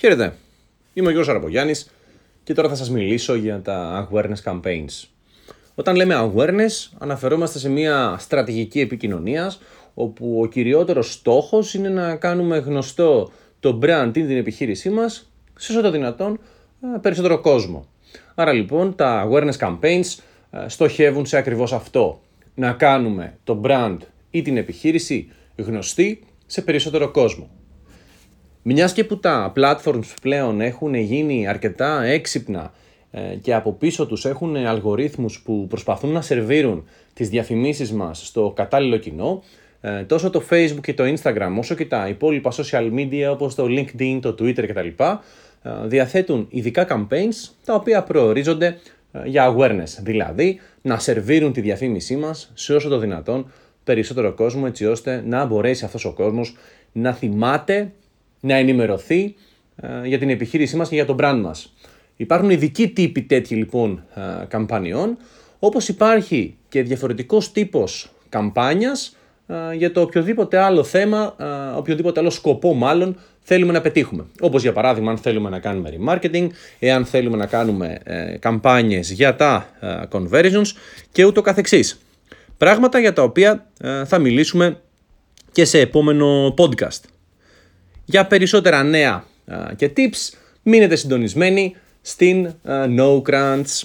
Χαίρετε, είμαι ο Γιώργος Αραπογιάννης και τώρα θα σας μιλήσω για τα awareness campaigns. Όταν λέμε awareness αναφερόμαστε σε μια στρατηγική επικοινωνίας όπου ο κυριότερος στόχος είναι να κάνουμε γνωστό το brand ή την επιχείρησή μας σε όσο το δυνατόν ε, περισσότερο κόσμο. Άρα λοιπόν τα awareness campaigns ε, στοχεύουν σε ακριβώς αυτό. Να κάνουμε το brand ή την επιχείρηση γνωστή σε περισσότερο κόσμο. Μιας και που τα platforms πλέον έχουν γίνει αρκετά έξυπνα ε, και από πίσω τους έχουν αλγορίθμους που προσπαθούν να σερβίρουν τις διαφημίσεις μας στο κατάλληλο κοινό, ε, τόσο το Facebook και το Instagram όσο και τα υπόλοιπα social media όπως το LinkedIn, το Twitter κτλ. Ε, διαθέτουν ειδικά campaigns τα οποία προορίζονται για awareness, δηλαδή να σερβίρουν τη διαφήμισή μας σε όσο το δυνατόν περισσότερο κόσμο έτσι ώστε να μπορέσει αυτός ο κόσμος να θυμάται να ενημερωθεί ε, για την επιχείρησή μας και για τον brand μας. Υπάρχουν ειδικοί τύποι τέτοιοι λοιπόν ε, καμπανιών, όπως υπάρχει και διαφορετικός τύπος καμπάνιας ε, για το οποιοδήποτε άλλο θέμα, οποιοδήποτε άλλο σκοπό μάλλον θέλουμε να πετύχουμε. Όπως για παράδειγμα αν θέλουμε να κάνουμε remarketing, εάν θέλουμε να κάνουμε καμπάνιες για τα conversions και ούτω καθεξής. Πράγματα για τα οποία θα μιλήσουμε και σε επόμενο podcast. Για περισσότερα νέα και tips μείνετε συντονισμένοι στην No Crunch.